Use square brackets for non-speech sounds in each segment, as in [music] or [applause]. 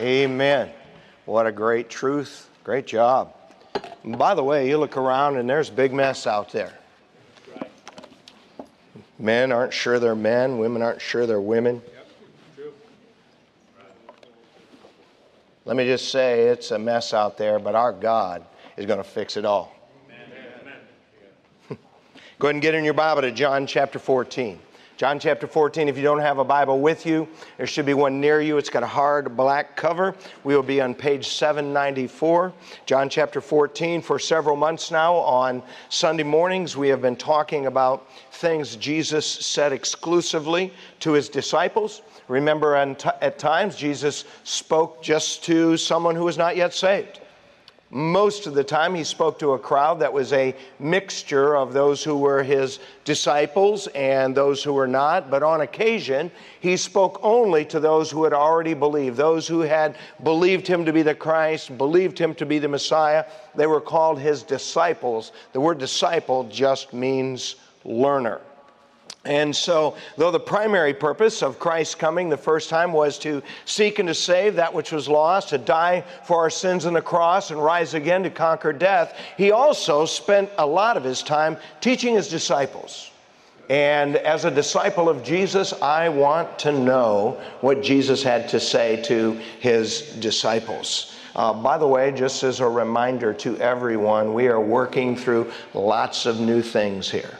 Amen. What a great truth. Great job. by the way, you look around and there's big mess out there. Men aren't sure they're men, women aren't sure they're women. Let me just say it's a mess out there, but our God is going to fix it all. [laughs] Go ahead and get in your Bible to John chapter 14. John chapter 14, if you don't have a Bible with you, there should be one near you. It's got a hard black cover. We will be on page 794. John chapter 14, for several months now on Sunday mornings, we have been talking about things Jesus said exclusively to his disciples. Remember, at times, Jesus spoke just to someone who was not yet saved. Most of the time, he spoke to a crowd that was a mixture of those who were his disciples and those who were not. But on occasion, he spoke only to those who had already believed, those who had believed him to be the Christ, believed him to be the Messiah. They were called his disciples. The word disciple just means learner. And so, though the primary purpose of Christ's coming the first time was to seek and to save that which was lost, to die for our sins on the cross and rise again to conquer death, he also spent a lot of his time teaching his disciples. And as a disciple of Jesus, I want to know what Jesus had to say to his disciples. Uh, by the way, just as a reminder to everyone, we are working through lots of new things here.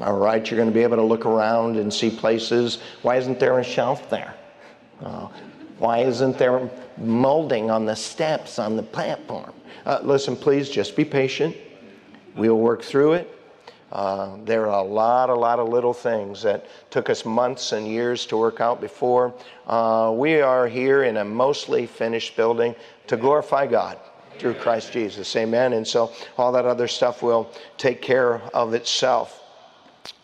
All right, you're going to be able to look around and see places. Why isn't there a shelf there? Uh, why isn't there molding on the steps on the platform? Uh, listen, please just be patient. We'll work through it. Uh, there are a lot, a lot of little things that took us months and years to work out before. Uh, we are here in a mostly finished building to glorify God through Christ Jesus. Amen. And so all that other stuff will take care of itself.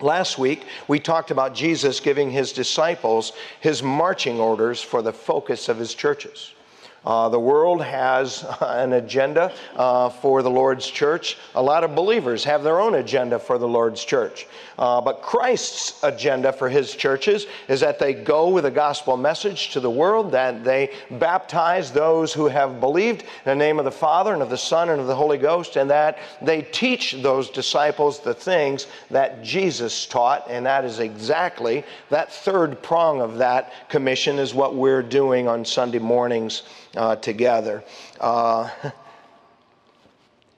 Last week, we talked about Jesus giving his disciples his marching orders for the focus of his churches. Uh, the world has an agenda uh, for the Lord's church. A lot of believers have their own agenda for the Lord's church. Uh, but Christ's agenda for his churches is that they go with a gospel message to the world, that they baptize those who have believed in the name of the Father and of the Son and of the Holy Ghost, and that they teach those disciples the things that Jesus taught. And that is exactly that third prong of that commission, is what we're doing on Sunday mornings uh, together. Uh, [laughs]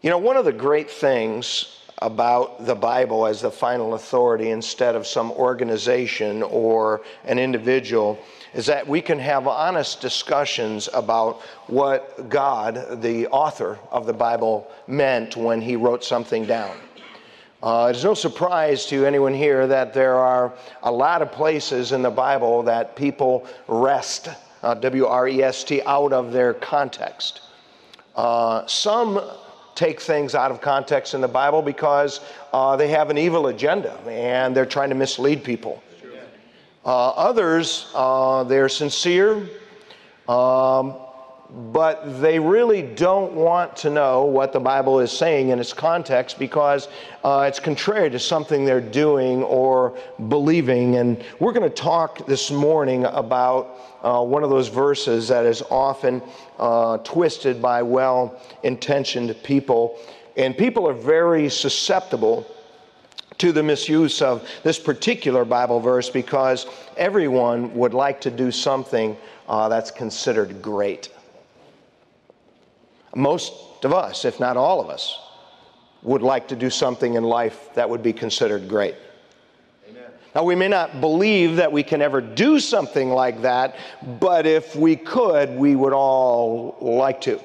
you know, one of the great things about the Bible as the final authority instead of some organization or an individual is that we can have honest discussions about what God, the author of the Bible, meant when he wrote something down. Uh, it's no surprise to anyone here that there are a lot of places in the Bible that people wrest uh, W R E S T, out of their context. Uh, some take things out of context in the Bible because uh, they have an evil agenda and they're trying to mislead people. Uh, others, uh, they're sincere. Um, but they really don't want to know what the Bible is saying in its context because uh, it's contrary to something they're doing or believing. And we're going to talk this morning about uh, one of those verses that is often uh, twisted by well intentioned people. And people are very susceptible to the misuse of this particular Bible verse because everyone would like to do something uh, that's considered great. Most of us, if not all of us, would like to do something in life that would be considered great. Now, we may not believe that we can ever do something like that, but if we could, we would all like to.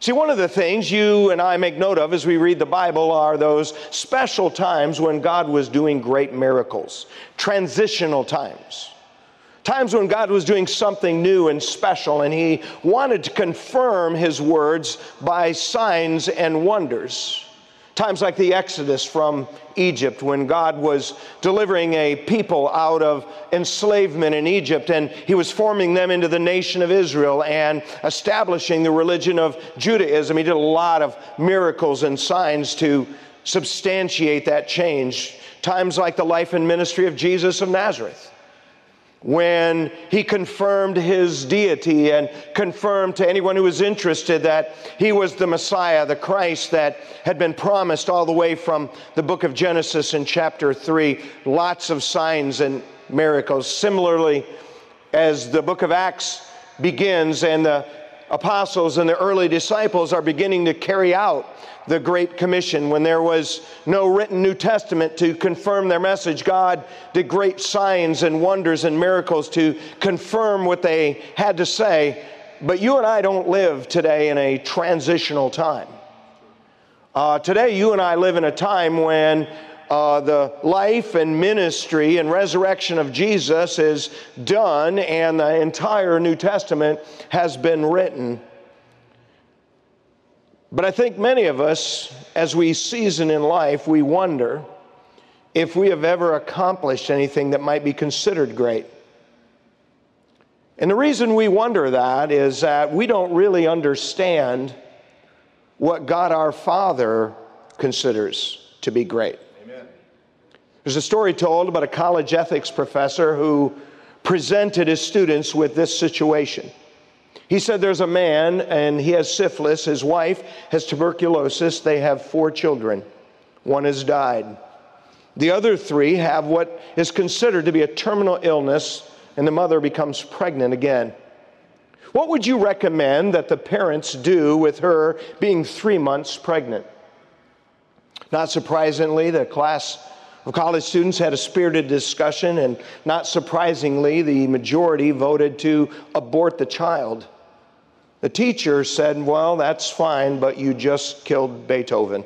See, one of the things you and I make note of as we read the Bible are those special times when God was doing great miracles, transitional times. Times when God was doing something new and special, and He wanted to confirm His words by signs and wonders. Times like the Exodus from Egypt, when God was delivering a people out of enslavement in Egypt, and He was forming them into the nation of Israel and establishing the religion of Judaism. He did a lot of miracles and signs to substantiate that change. Times like the life and ministry of Jesus of Nazareth when he confirmed his deity and confirmed to anyone who was interested that he was the Messiah, the Christ that had been promised all the way from the book of Genesis in chapter 3. Lots of signs and miracles. Similarly, as the book of Acts begins and the apostles and the early disciples are beginning to carry out the Great Commission. When there was no written New Testament to confirm their message, God did great signs and wonders and miracles to confirm what they had to say. But you and I don't live today in a transitional time. Uh, today, you and I live in a time when uh, the life and ministry and resurrection of Jesus is done and the entire New Testament has been written. But I think many of us, as we season in life, we wonder if we have ever accomplished anything that might be considered great. And the reason we wonder that is that we don't really understand what God our Father considers to be great. There's a story told about a college ethics professor who presented his students with this situation. He said there's a man and he has syphilis. His wife has tuberculosis. They have four children. One has died. The other three have what is considered to be a terminal illness, and the mother becomes pregnant again. What would you recommend that the parents do with her being three months pregnant? Not surprisingly, the class of college students had a spirited discussion, and not surprisingly, the majority voted to abort the child. The teacher said, Well, that's fine, but you just killed Beethoven.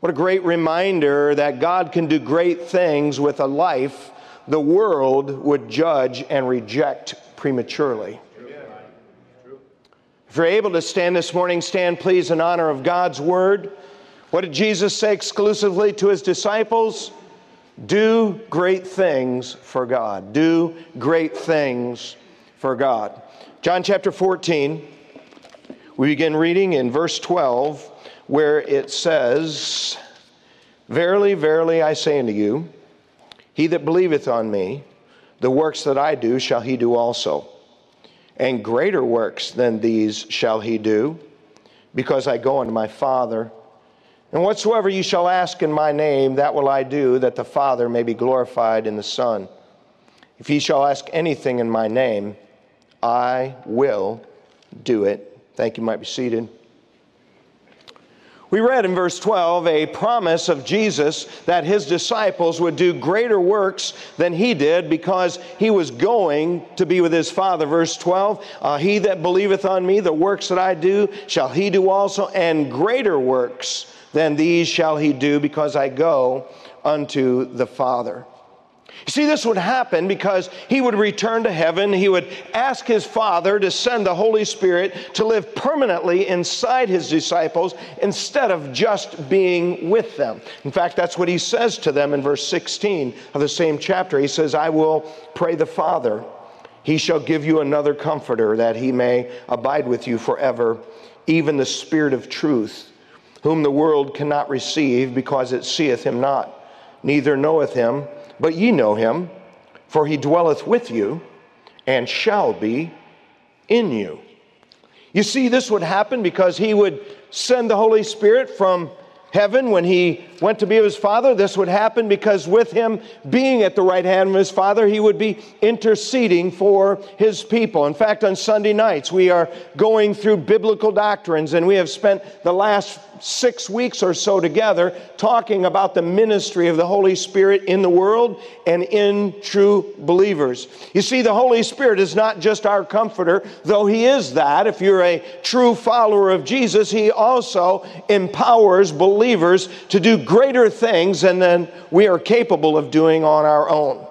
What a great reminder that God can do great things with a life the world would judge and reject prematurely. If you're able to stand this morning, stand please in honor of God's word. What did Jesus say exclusively to his disciples? Do great things for God. Do great things for God. John chapter 14, we begin reading in verse 12, where it says, Verily, verily, I say unto you, he that believeth on me, the works that I do shall he do also. And greater works than these shall he do, because I go unto my Father. And whatsoever ye shall ask in my name, that will I do, that the Father may be glorified in the Son. If ye shall ask anything in my name, I will do it. Thank you. you might be seated. We read in verse 12 a promise of Jesus that his disciples would do greater works than he did because he was going to be with his Father. Verse 12 uh, He that believeth on me, the works that I do, shall he do also, and greater works than these shall he do because I go unto the Father. You see, this would happen because he would return to heaven. He would ask his Father to send the Holy Spirit to live permanently inside his disciples instead of just being with them. In fact, that's what he says to them in verse 16 of the same chapter. He says, I will pray the Father. He shall give you another comforter that he may abide with you forever, even the Spirit of truth, whom the world cannot receive because it seeth him not, neither knoweth him but ye know him, for he dwelleth with you and shall be in you. You see, this would happen because he would send the Holy Spirit from heaven when he went to be with his father. This would happen because with him being at the right hand of his father, he would be interceding for his people. In fact, on Sunday nights, we are going through biblical doctrines, and we have spent the last six weeks or so together talking about the ministry of the Holy Spirit in the world and in true believers. You see, the Holy Spirit is not just our comforter, though He is that. If you're a true follower of Jesus, He also empowers believers to do greater things than we are capable of doing on our own.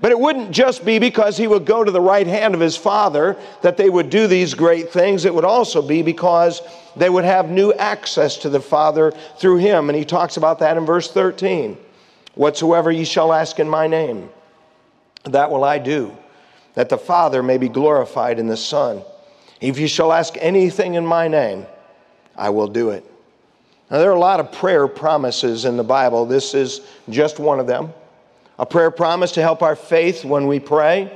But it wouldn't just be because he would go to the right hand of his Father that they would do these great things. It would also be because they would have new access to the Father through him. And he talks about that in verse 13. Whatsoever ye shall ask in my name, that will I do, that the Father may be glorified in the Son. If ye shall ask anything in my name, I will do it. Now, there are a lot of prayer promises in the Bible. This is just one of them. a prayer promise to help our faith when we pray.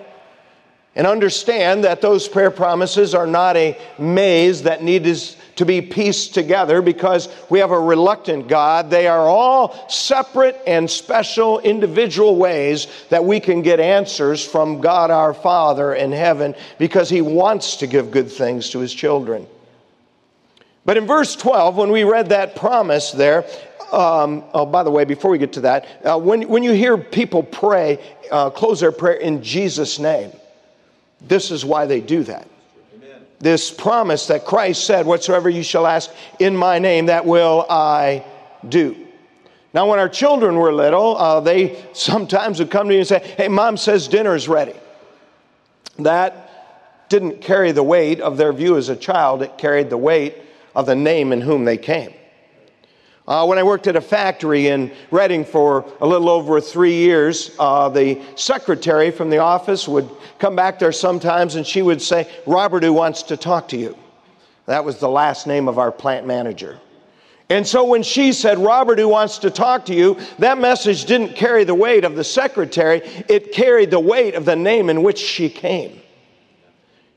And understand that those prayer promises are not a maze that needs to be pieced together because we have a reluctant God. They are all separate and special individual ways that we can get answers from God our Father in heaven because He wants to give good things to His children. But in verse 12, when we read that promise there, um, oh, by the way, before we get to that, uh, when, when you hear people pray, uh, close their prayer in Jesus' name, this is why they do that. Amen. This promise that Christ said, Whatsoever you shall ask in my name, that will I do. Now, when our children were little, uh, they [laughs] sometimes would come to me and say, Hey, mom says dinner's ready. That didn't carry the weight of their view as a child, it carried the weight of the name in whom they came. Uh, when I worked at a factory in Reading for a little over three years, uh, the secretary from the office would come back there sometimes and she would say, Robert, who wants to talk to you. That was the last name of our plant manager. And so when she said, Robert, who wants to talk to you, that message didn't carry the weight of the secretary, it carried the weight of the name in which she came.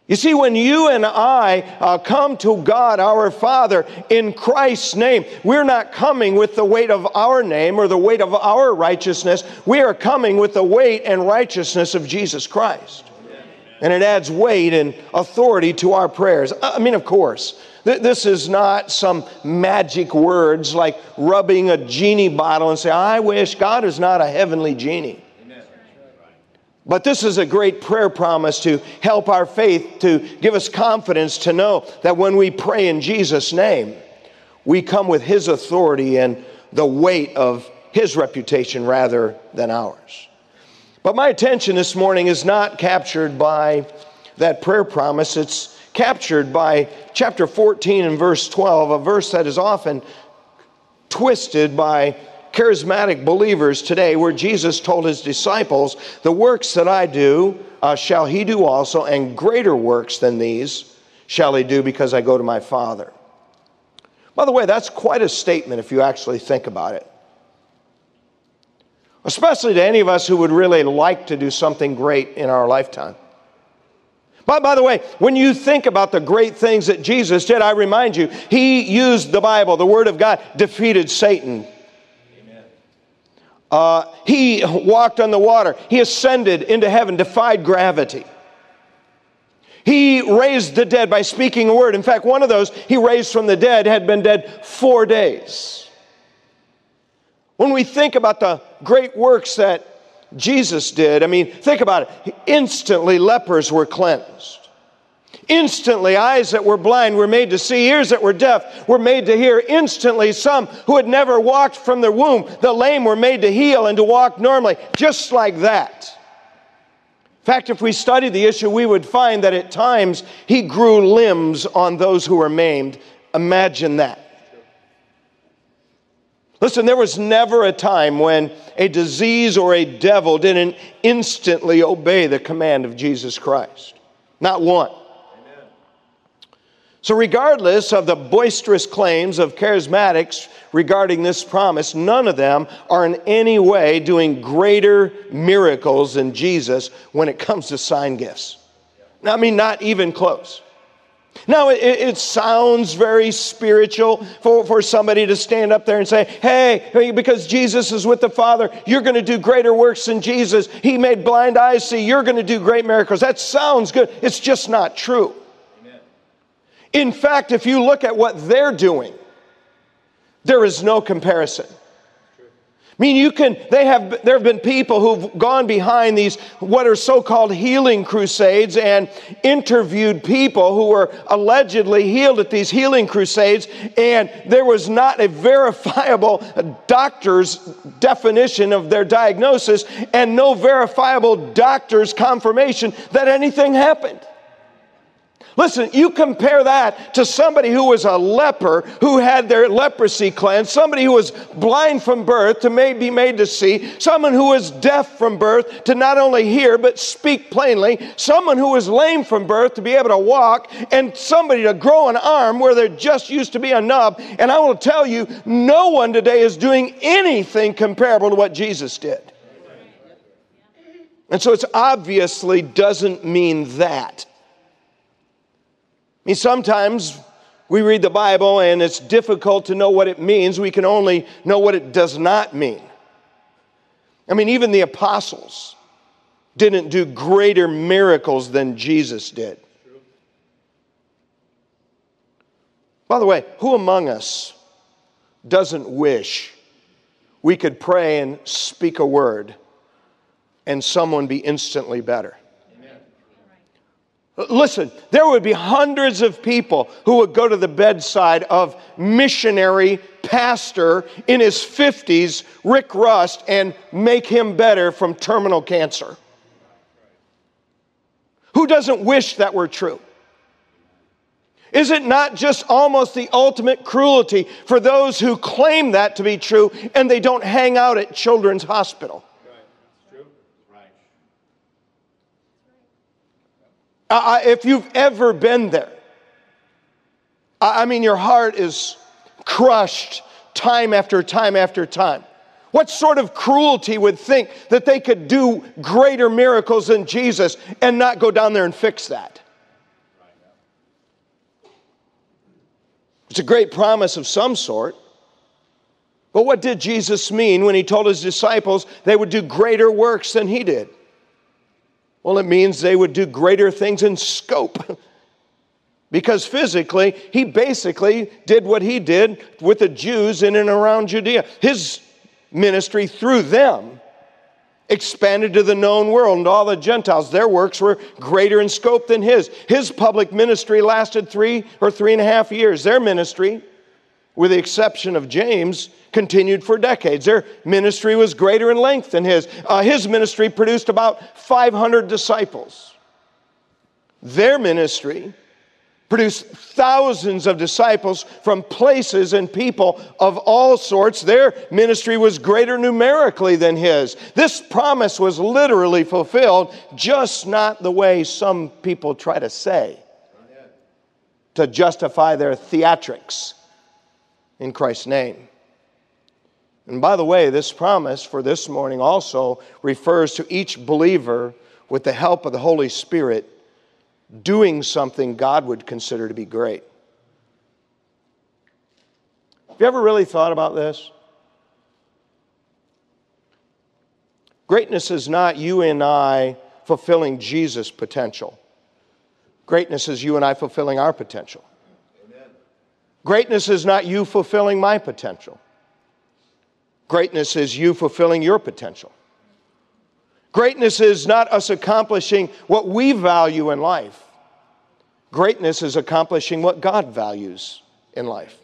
You see, when you and I uh, come to God, our Father, in Christ's name, we're not coming with the weight of our name or the weight of our righteousness. We are coming with the weight and righteousness of Jesus Christ. And it adds weight and authority to our prayers. I mean, of course, th- this is not some magic words like rubbing a genie bottle and say, I wish God is not a heavenly genie. But this is a great prayer promise to help our faith, to give us confidence to know that when we pray in Jesus' name, we come with His authority and the weight of His reputation rather than ours. But my attention this morning is not captured by that prayer promise, it's captured by chapter 14 and verse 12, a verse that is often twisted by charismatic believers today where Jesus told his disciples, The works that I do uh, shall he do also, and greater works than these shall he do because I go to my Father. By the way, that's quite a statement if you actually think about it. Especially to any of us who would really like to do something great in our lifetime. But by the way, when you think about the great things that Jesus did, I remind you, he used the Bible, the Word of God, defeated Satan uh, he walked on the water. He ascended into heaven, defied gravity. He raised the dead by speaking a word. In fact, one of those he raised from the dead had been dead four days. When we think about the great works that Jesus did, I mean, think about it. Instantly, lepers were cleansed. Instantly, eyes that were blind were made to see, ears that were deaf were made to hear. Instantly, some who had never walked from their womb, the lame were made to heal and to walk normally, just like that. In fact, if we studied the issue, we would find that at times he grew limbs on those who were maimed. Imagine that. Listen, there was never a time when a disease or a devil didn't instantly obey the command of Jesus Christ. Not one. So, regardless of the boisterous claims of charismatics regarding this promise, none of them are in any way doing greater miracles than Jesus when it comes to sign gifts. I mean, not even close. Now, it, it, sounds very spiritual for, for somebody to stand up there and say, hey, because Jesus is with the Father, you're going to do greater works than Jesus. He made blind eyes see, you're going to do great miracles. That sounds good. It's just not true. In fact, if you look at what they're doing, there is no comparison. I mean, you can, they have, there have been people who've gone behind these, what are so called healing crusades, and interviewed people who were allegedly healed at these healing crusades, and there was not a verifiable doctor's definition of their diagnosis, and no verifiable doctor's confirmation that anything happened. Listen, you compare that to somebody who was a leper who had their leprosy cleansed, somebody who was blind from birth to may be made to see, someone who was deaf from birth to not only hear but speak plainly, someone who was lame from birth to be able to walk, and somebody to grow an arm where there just used to be a nub. And I will tell you, no one today is doing anything comparable to what Jesus did. And so it obviously doesn't mean that. I mean, sometimes we read the Bible and it's difficult to know what it means. We can only know what it does not mean. I mean, even the apostles didn't do greater miracles than Jesus did. By the way, who among us doesn't wish we could pray and speak a word and someone be instantly better? Listen, there would be hundreds of people who would go to the bedside of missionary pastor in his 50s, Rick Rust, and make him better from terminal cancer. Who doesn't wish that were true? Is it not just almost the ultimate cruelty for those who claim that to be true and they don't hang out at Children's Hospital? If you've ever been there, I mean, your heart is crushed time after time after time. What sort of cruelty would think that they could do greater miracles than Jesus and not go down there and fix that? It's a great promise of some sort. But what did Jesus mean when he told his disciples they would do greater works than he did? Well, it means they would do greater things in scope. [laughs] because physically, he basically did what he did with the Jews in and around Judea. His ministry through them expanded to the known world and all the Gentiles. Their works were greater in scope than his. His public ministry lasted three or three and a half years. Their ministry, with the exception of James, continued for decades. Their ministry was greater in length than his. Uh, his ministry produced about 500 disciples. Their ministry produced thousands of disciples from places and people of all sorts. Their ministry was greater numerically than his. This promise was literally fulfilled, just not the way some people try to say to justify their theatrics in Christ's name. And by the way, this promise for this morning also refers to each believer with the help of the Holy Spirit doing something God would consider to be great. Have you ever really thought about this? Greatness is not you and I fulfilling Jesus' potential. Greatness is you and I fulfilling our potential. Greatness is not you fulfilling my potential. Greatness is you fulfilling your potential. Greatness is not us accomplishing what we value in life. Greatness is accomplishing what God values in life.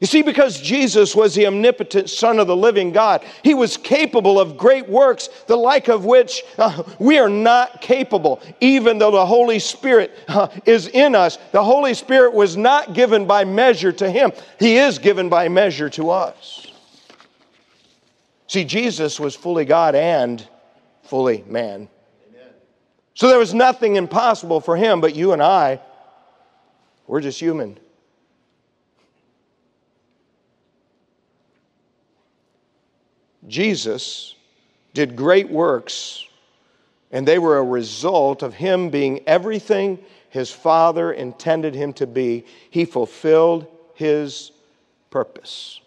You see, because Jesus was the omnipotent Son of the living God, he was capable of great works, the like of which uh, we are not capable, even though the Holy Spirit uh, is in us. The Holy Spirit was not given by measure to him, he is given by measure to us. See, Jesus was fully God and fully man. So there was nothing impossible for him, but you and I, we're just human. Jesus did great works, and they were a result of him being everything his Father intended him to be. He fulfilled his purpose.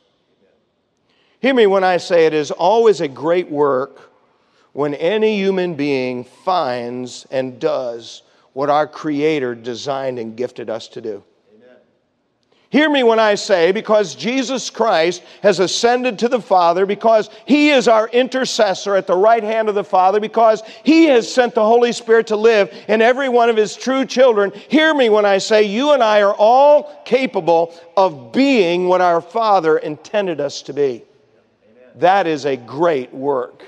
Hear me when I say it is always a great work when any human being finds and does what our Creator designed and gifted us to do. Hear me when I say, because Jesus Christ has ascended to the Father, because He is our intercessor at the right hand of the Father, because He has sent the Holy Spirit to live in every one of His true children. Hear me when I say, you and I are all capable of being what our Father intended us to be. That is a great work.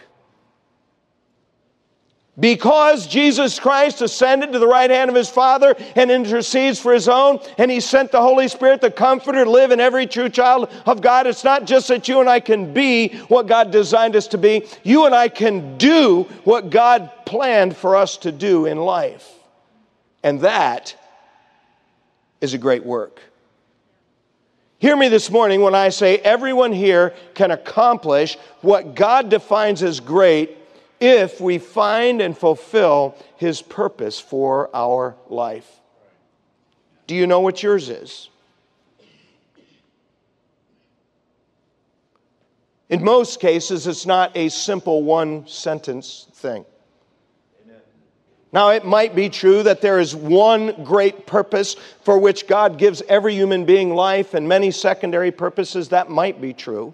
Because Jesus Christ ascended to the right hand of his Father and intercedes for his own, and he sent the Holy Spirit, the Comforter, to live in every true child of God, it's not just that you and I can be what God designed us to be, you and I can do what God planned for us to do in life. And that is a great work. Hear me this morning when I say everyone here can accomplish what God defines as great if we find and fulfill His purpose for our life. Do you know what yours is? In most cases, it's not a simple one sentence thing. Now, it might be true that there is one great purpose for which God gives every human being life and many secondary purposes. That might be true.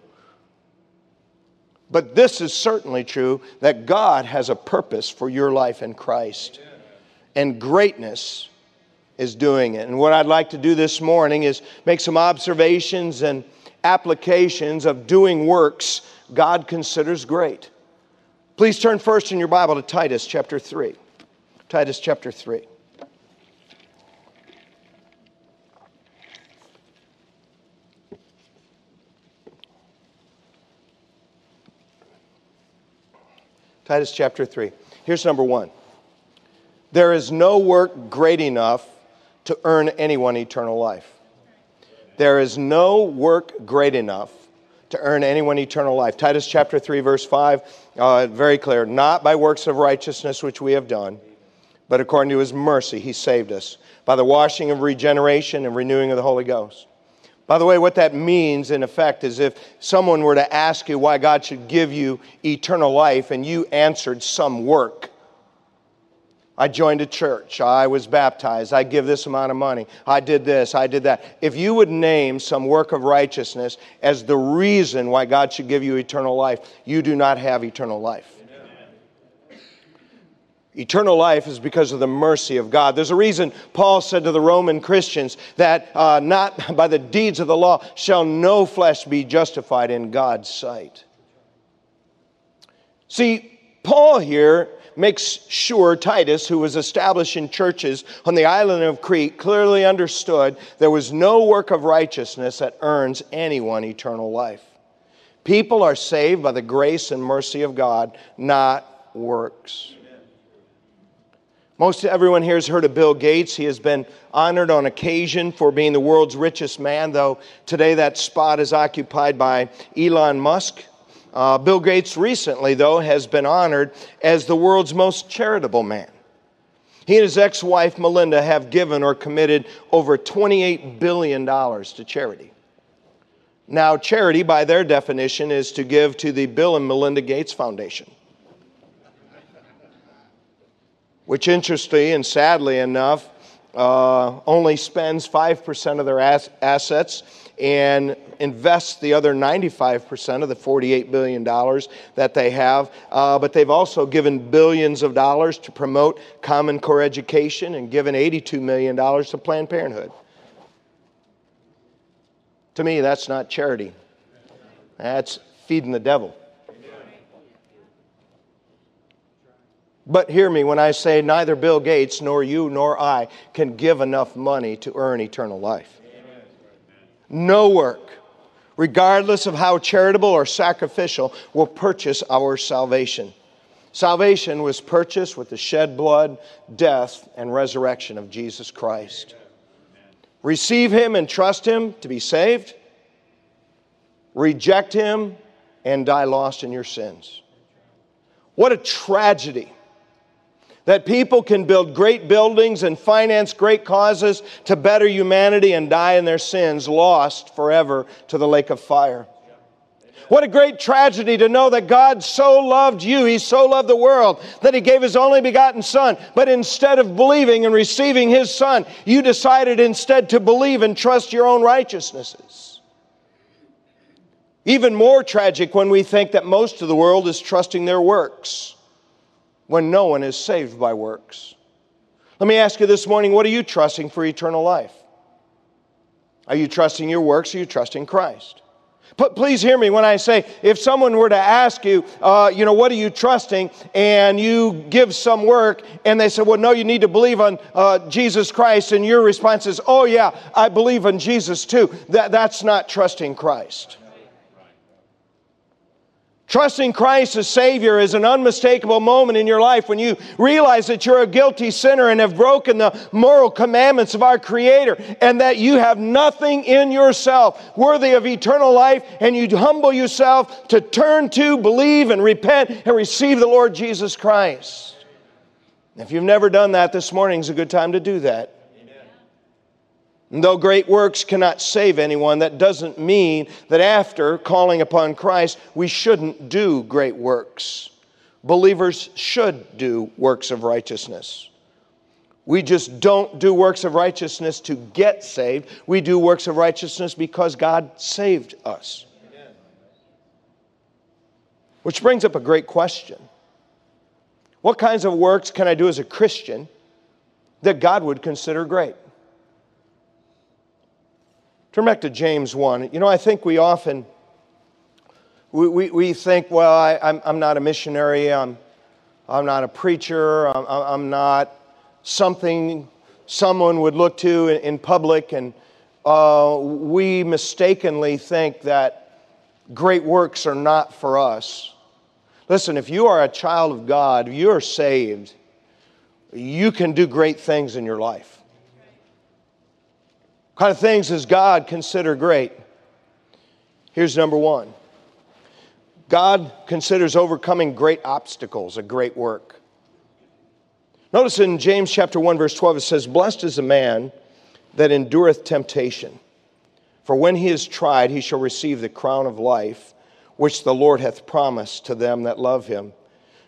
But this is certainly true that God has a purpose for your life in Christ. And greatness is doing it. And what I'd like to do this morning is make some observations and applications of doing works God considers great. Please turn first in your Bible to Titus chapter 3. Titus chapter 3. Titus chapter 3. Here's number one there is no work great enough to earn anyone eternal life. There is no work great enough to earn anyone eternal life. Titus chapter 3, verse 5, uh, very clear. Not by works of righteousness which we have done, but according to his mercy, he saved us by the washing of regeneration and renewing of the Holy Ghost. By the way, what that means in effect is if someone were to ask you why God should give you eternal life and you answered some work, I joined a church. I was baptized. I give this amount of money. I did this. I did that. If you would name some work of righteousness as the reason why God should give you eternal life, you do not have eternal life. Eternal life is because of the mercy of God. There's a reason Paul said to the Roman Christians that uh, not [laughs] by the deeds of the law shall no flesh be justified in God's sight. See, Paul here makes sure Titus, who was establishing churches on the island of Crete, clearly understood there was no work of righteousness that earns anyone eternal life. People are saved by the grace and mercy of God, not works. Most everyone here has heard of Bill Gates. He has been honored on occasion for being the world's richest man, though today that spot is occupied by Elon Musk. Uh, Bill Gates recently, though, has been honored as the world's most charitable man. He and his ex wife, Melinda, have given or committed over $28 billion to charity. Now, charity, by their definition, is to give to the Bill and Melinda Gates Foundation, which, interestingly and sadly enough, uh, only spends 5% of their as- assets and invests the other 95% of the $48 billion that they have. Uh, but they've also given billions of dollars to promote Common Core education and given $82 million to Planned Parenthood. To me, that's not charity, that's feeding the devil. But hear me when I say neither Bill Gates nor you nor I can give enough money to earn eternal life no work, regardless of how charitable or sacrificial, will purchase our salvation. Salvation was purchased with the shed blood, death, and resurrection of Jesus Christ. Receive Him and trust Him to be saved. Reject Him and die lost in your sins. What a tragedy that people can build great buildings and finance great causes to better humanity and die in their sins, lost forever to the lake of fire. What a great tragedy to know that God so loved you, He so loved the world, that He gave His only begotten Son. But instead of believing and receiving His Son, you decided instead to believe and trust your own righteousnesses. Even more tragic when we think that most of the world is trusting their works when no one is saved by works. Let me ask you this morning what are you trusting for eternal life? Are you trusting your works or are you trusting Christ? But please hear me when I say, if someone were to ask you, uh, you know, what are you trusting? And you give some work, and they say, well, no, you need to believe on uh, Jesus Christ. And your response is, oh, yeah, I believe in Jesus too. That, that's not trusting Christ. Trusting Christ as Savior is an unmistakable moment in your life when you realize that you're a guilty sinner and have broken the moral commandments of our Creator and that you have nothing in yourself worthy of eternal life and you humble yourself to turn to, believe, and repent and receive the Lord Jesus Christ. If you've never done that, this morning is a good time to do that. And though great works cannot save anyone, that doesn't mean that after calling upon Christ, we shouldn't do great works. Believers should do works of righteousness. We just don't do works of righteousness to get saved. We do works of righteousness because God saved us. Which brings up a great question What kinds of works can I do as a Christian that God would consider great? Turn back to James 1. You know, I think we often, we, we, we think, well, I, I'm, I'm not a missionary, I'm, I'm not a preacher, I'm, I'm not something someone would look to in, in public, and uh, we mistakenly think that great works are not for us. Listen, if you are a child of God, you are saved, you can do great things in your life kind of things does God consider great? Here's number one God considers overcoming great obstacles a great work. Notice in James chapter 1, verse 12, it says, Blessed is the man that endureth temptation, for when he is tried, he shall receive the crown of life, which the Lord hath promised to them that love him.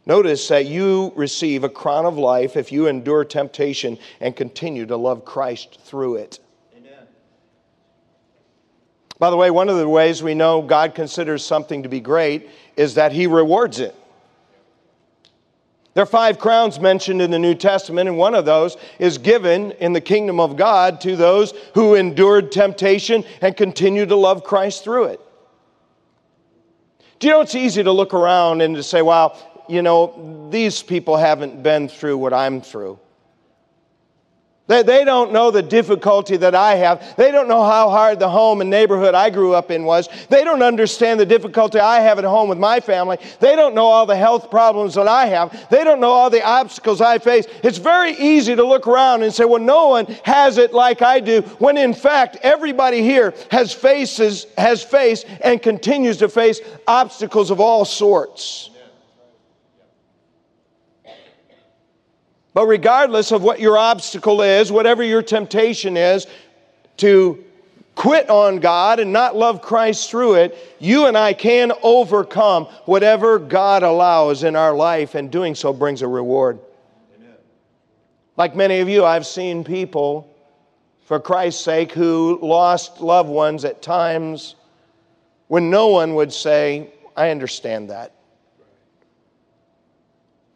Notice that you receive a crown of life if you endure temptation and continue to love Christ through it. By the way, one of the ways we know God considers something to be great is that He rewards it. There are five crowns mentioned in the New Testament, and one of those is given in the kingdom of God to those who endured temptation and continue to love Christ through it. Do you know it's easy to look around and to say, well, you know, these people haven't been through what I'm through. They, they don't know the difficulty that I have. They don't know how hard the home and neighborhood I grew up in was. They don't understand the difficulty I have at home with my family. They don't know all the health problems that I have. They don't know all the obstacles I face. It's very easy to look around and say, well, no one has it like I do, when in fact, everybody here has faces, has faced and continues to face obstacles of all sorts. But regardless of what your obstacle is, whatever your temptation is to quit on God and not love Christ through it, you and I can overcome whatever God allows in our life, and doing so brings a reward. Amen. Like many of you, I've seen people, for Christ's sake, who lost loved ones at times when no one would say, I understand that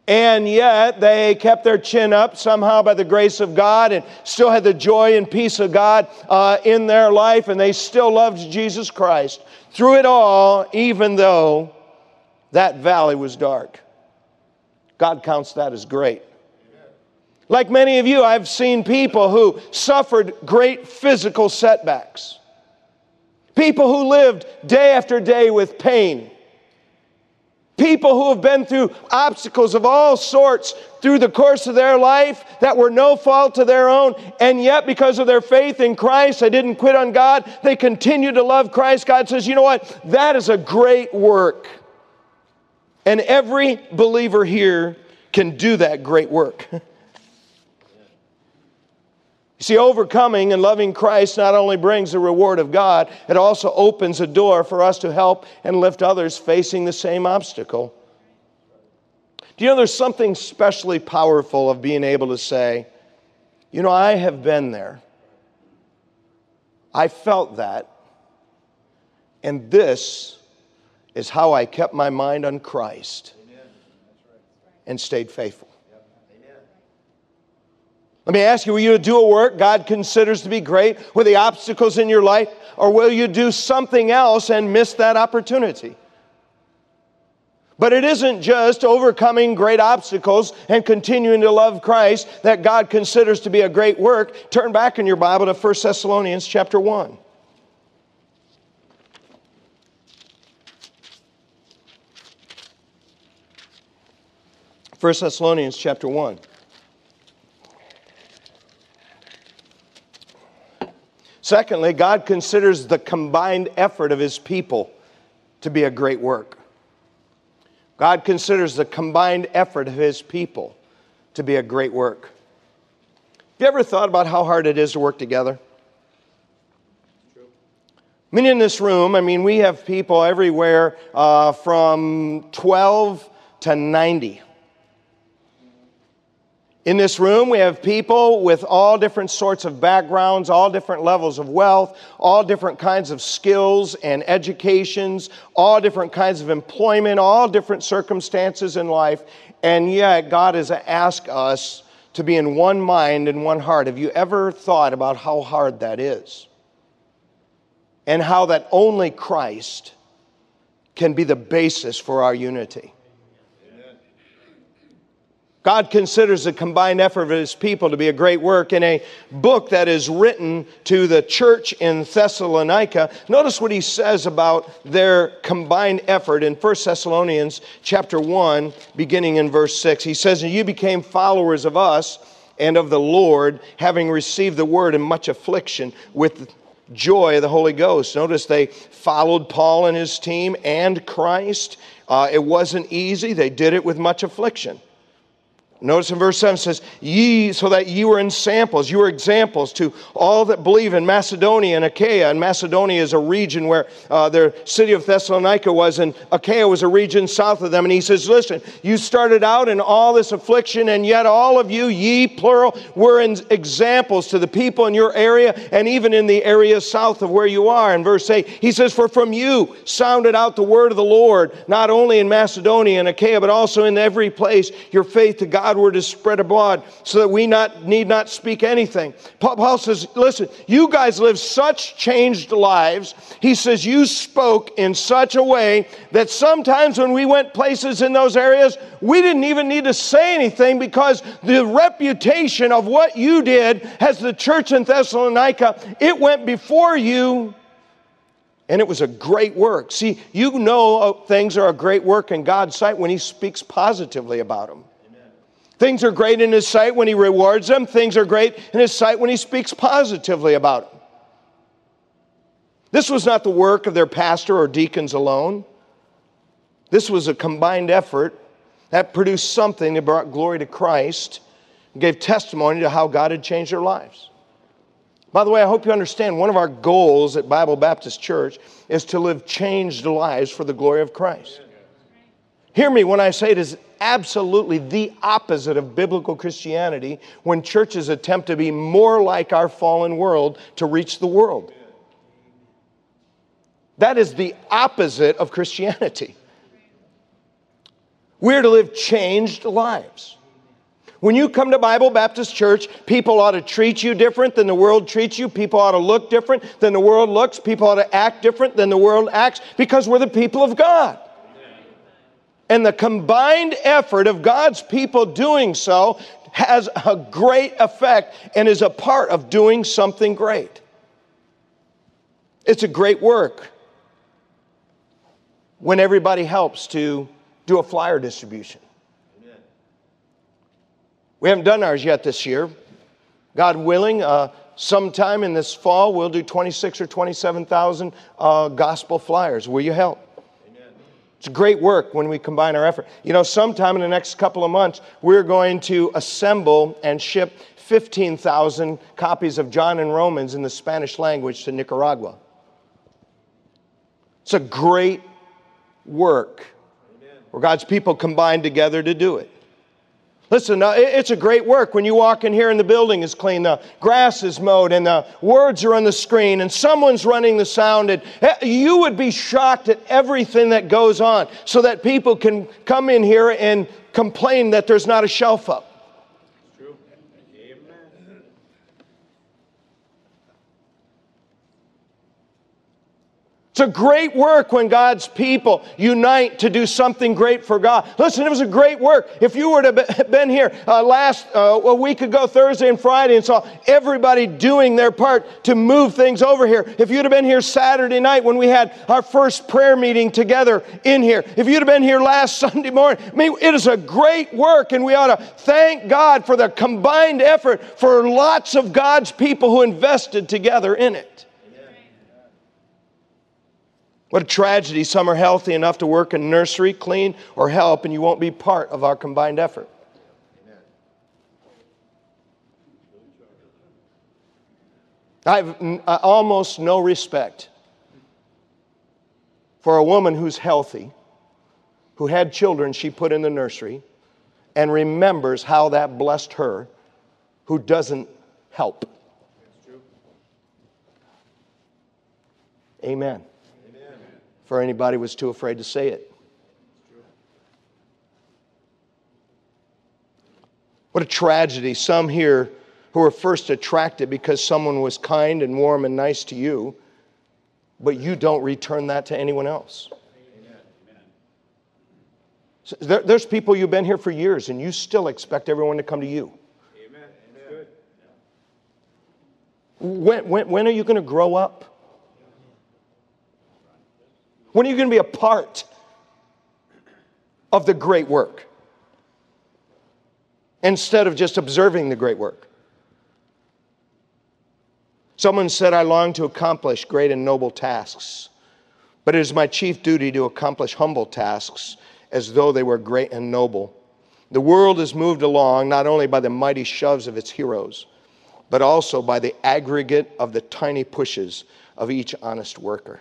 and yet they kept their chin up somehow by the grace of God and still had the joy and peace of God uh, in their life, and they still loved Jesus Christ through it all, even though that valley was dark. God counts that as great. Like many of you, I've seen people who suffered great physical setbacks. People who lived day after day with pain People who have been through obstacles of all sorts through the course of their life that were no fault to their own, and yet because of their faith in Christ, they didn't quit on God. They continue to love Christ. God says, you know what? That is a great work. And every believer here can do that great work. [laughs] You see, overcoming and loving Christ not only brings the reward of God, it also opens a door for us to help and lift others facing the same obstacle. Do you know there's something specially powerful of being able to say, you know, I have been there. I felt that. And this is how I kept my mind on Christ and stayed faithful. Let me ask you will you do a work God considers to be great with the obstacles in your life, or will you do something else and miss that opportunity? But it isn't just overcoming great obstacles and continuing to love Christ that God considers to be a great work. Turn back in your Bible to 1 Thessalonians chapter 1. 1 Thessalonians chapter 1. Secondly, God considers the combined effort of his people to be a great work. God considers the combined effort of his people to be a great work. Have you ever thought about how hard it is to work together? Many in this room, I mean, we have people everywhere uh, from 12 to 90. In this room, we have people with all different sorts of backgrounds, all different levels of wealth, all different kinds of skills and educations, all different kinds of employment, all different circumstances in life. And yet, God has asked us to be in one mind and one heart. Have you ever thought about how hard that is? And how that only Christ can be the basis for our unity? God considers the combined effort of his people to be a great work. In a book that is written to the church in Thessalonica, notice what he says about their combined effort in 1 Thessalonians chapter 1, beginning in verse 6. He says, And you became followers of us and of the Lord, having received the word in much affliction with joy of the Holy Ghost. Notice they followed Paul and his team and Christ. Uh, it wasn't easy, they did it with much affliction. Notice in verse 7 says, Ye, so that ye were in samples, you were examples to all that believe in Macedonia and Achaia. And Macedonia is a region where uh, their city of Thessalonica was, and Achaia was a region south of them. And he says, Listen, you started out in all this affliction, and yet all of you, ye, plural, were in examples to the people in your area and even in the area south of where you are. In verse 8, he says, For from you sounded out the word of the Lord, not only in Macedonia and Achaia, but also in every place, your faith to God God were to spread abroad so that we not, need not speak anything. Paul says, listen, you guys live such changed lives. He says, you spoke in such a way that sometimes when we went places in those areas, we didn't even need to say anything because the reputation of what you did as the church in Thessalonica, it went before you and it was a great work. See, you know uh, things are a great work in God's sight when He speaks positively about them. Things are great in His sight when He rewards them, things are great in His sight when He speaks positively about them. This was not the work of their pastor or deacons alone. This was a combined effort that produced something that brought glory to Christ and gave testimony to how God had changed their lives. By the way, I hope you understand one of our goals at Bible Baptist Church is to live changed lives for the glory of Christ. Hear me when I say it is absolutely the opposite of biblical Christianity when churches attempt to be more like our fallen world to reach the world. That is the opposite of Christianity. We're to live changed lives. When you come to Bible Baptist Church, people ought to treat you different than the world treats you. People ought to look different than the world looks. People ought to act different than the world acts because we're the people of God. And the combined effort of God's people doing so has a great effect and is a part of doing something great. It's a great work when everybody helps to do a flyer distribution. We haven't done ours yet this year. God willing, uh, sometime in this fall, we'll do 26 or 27,000 uh, gospel flyers. Will you help? It's great work when we combine our effort. You know, sometime in the next couple of months, we're going to assemble and ship 15,000 copies of John and Romans in the Spanish language to Nicaragua. It's a great work where God's people combine together to do it. Listen, uh, it's a great work when you walk in here and the building is clean, the grass is mowed, and the words are on the screen, and someone's running the sound. And eh, you would be shocked at everything that goes on so that people can come in here and complain that there's not a shelf up. It's a great work when God's people unite to do something great for God. Listen, it was a great work. If you were to have [laughs] been here uh, last uh, a week ago, Thursday and Friday, and saw everybody doing their part to move things over here. If you'd have been here Saturday night when we had our first prayer meeting together in here. If you'd have been here last [laughs] Sunday morning, I mean, it is a great work, and we ought to thank God for the combined effort for lots of God's people who invested together in it. What a tragedy. Some are healthy enough to work in nursery, clean, or help, and you won't be part of our combined effort. I have almost no respect for a woman who's healthy, who had children she put in the nursery, and remembers how that blessed her, who doesn't help. Amen for anybody was too afraid to say it. What a tragedy. Some here who were first attracted because someone was kind and warm and nice to you, but you don't return that to anyone else. So there, there's people you've been here for years and you still expect everyone to come to you. Amen. When, when, when are you going to grow up? When are you going to be a part of the great work instead of just observing the great work? Someone said, I long to accomplish great and noble tasks, but it is my chief duty to accomplish humble tasks as though they were great and noble. The world is moved along not only by the mighty shoves of its heroes, but also by the aggregate of the tiny pushes of each honest worker.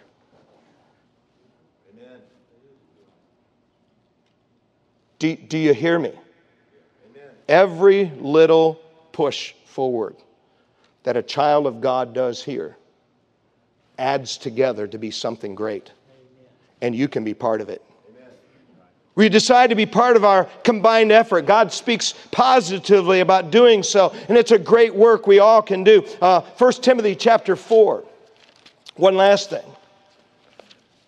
Do, do you hear me? Every little push forward that a child of God does here adds together to be something great. And you can be part of it. We decide to be part of our combined effort. God speaks positively about doing so, and it's a great work we all can do. Uh, 1 Timothy chapter 4. One last thing.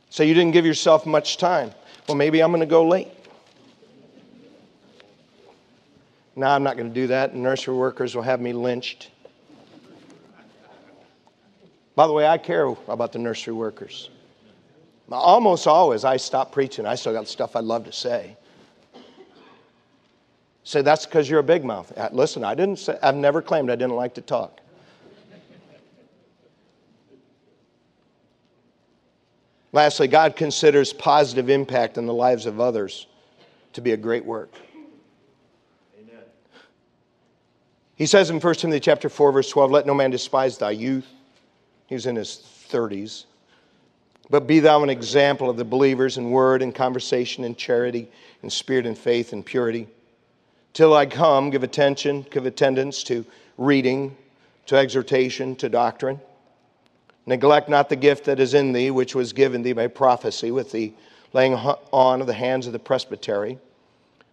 So you didn't give yourself much time. Well, maybe I'm going to go late. No, I'm not going to do that. Nursery workers will have me lynched. By the way, I care about the nursery workers. Almost always, I stop preaching. I still got stuff I'd love to say. Say that's because you're a big mouth. Uh, listen, I didn't say, I've never claimed I didn't like to talk. Lastly, God considers positive impact in the lives of others to be a great work. He says in 1 Timothy chapter 4, verse 12, Let no man despise thy youth. He was in his 30s. But be thou an example of the believers in word and conversation and charity and spirit and faith and purity. Till I come, give attention, give attendance to reading, to exhortation, to doctrine. Neglect not the gift that is in thee, which was given thee by prophecy with the laying on of the hands of the presbytery.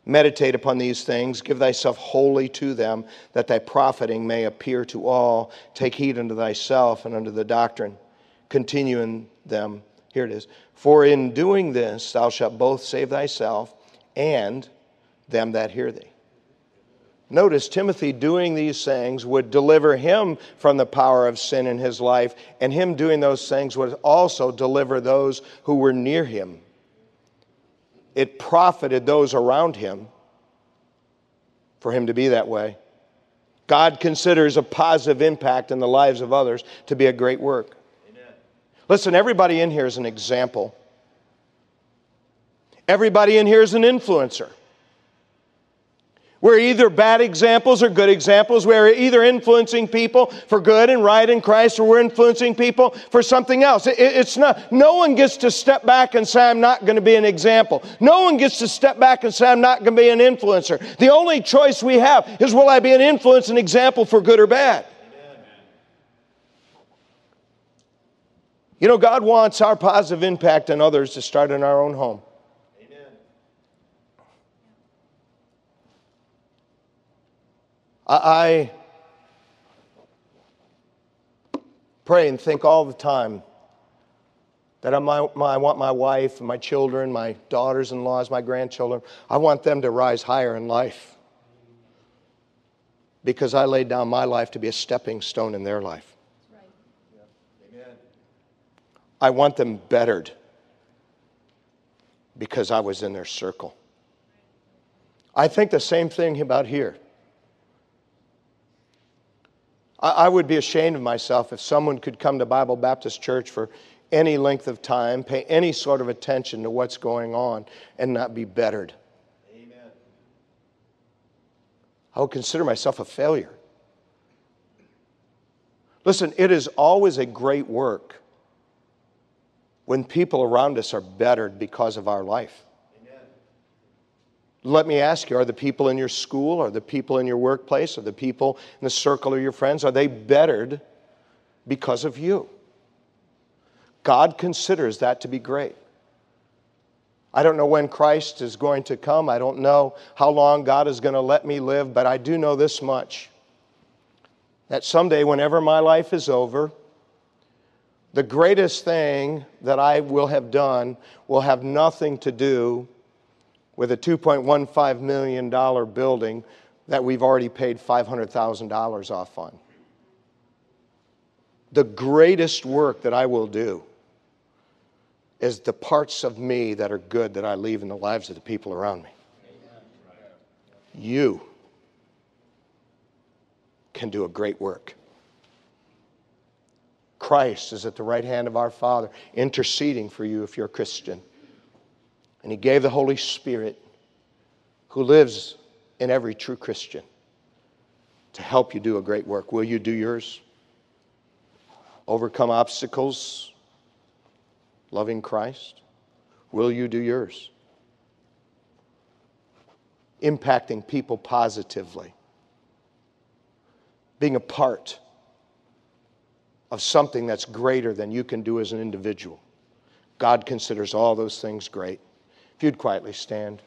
Meditate upon these things, give thyself wholly to them, that thy profiting may appear to all. Take heed unto thyself and unto the doctrine. Continue in them. Here it is. For in doing this, thou shalt both save thyself and them that hear thee. Notice Timothy doing these things would deliver him from the power of sin in his life, and him doing those things would also deliver those who were near him it profited those around him for him to be that way. God considers a positive impact in the lives of others to be a great work. Amen. Listen, everybody in here is an example. Everybody in here is an influencer. We're either bad examples or good examples. We're either influencing people for good and right in Christ, or we're influencing people for something else. it's not, no one gets to step back and say, I'm not going to be an example. No one gets to step back and say, I'm not going to be an influencer. The only choice we have is will I be an influence, an example for good or bad? You know, God wants our positive impact on others to start in our own home. I pray and think all the time That I, want my wife, and my children, my daughters in laws, my grandchildren, I want them to rise higher in life. Because I laid down my life to be a stepping stone in their life. I want them bettered because I was in their circle. I think the same thing about here. I, I would be ashamed of myself if someone could come to Bible Baptist Church for any length of time, pay any sort of attention to what's going on, and not be bettered. Amen. I would consider myself a failure. Listen, it is always a great work when people around us are bettered because of our life. Let me ask you are the people in your school, are the people in your workplace, are the people in the circle of your friends, are they bettered because of you? God considers that to be great. I don't know when Christ is going to come. I don't know how long God is going to let me live, but I do know this much that someday, whenever my life is over, the greatest thing that I will have done will have nothing to do with a $2.15 million building that we've already paid $500,000 off on. The greatest work that I will do is the parts of me that are good that I leave in the lives of the people around me. You can do a great work. Christ is at the right hand of our Father, interceding for you if you're a Christian. And He gave the Holy Spirit, who lives in every true Christian, to help you do a great work. Will you do yours? Overcome obstacles, loving Christ? Will you do yours? Impacting people positively, being a part of something that's greater than you can do as an individual. God considers all those things great. If you'd quietly stand.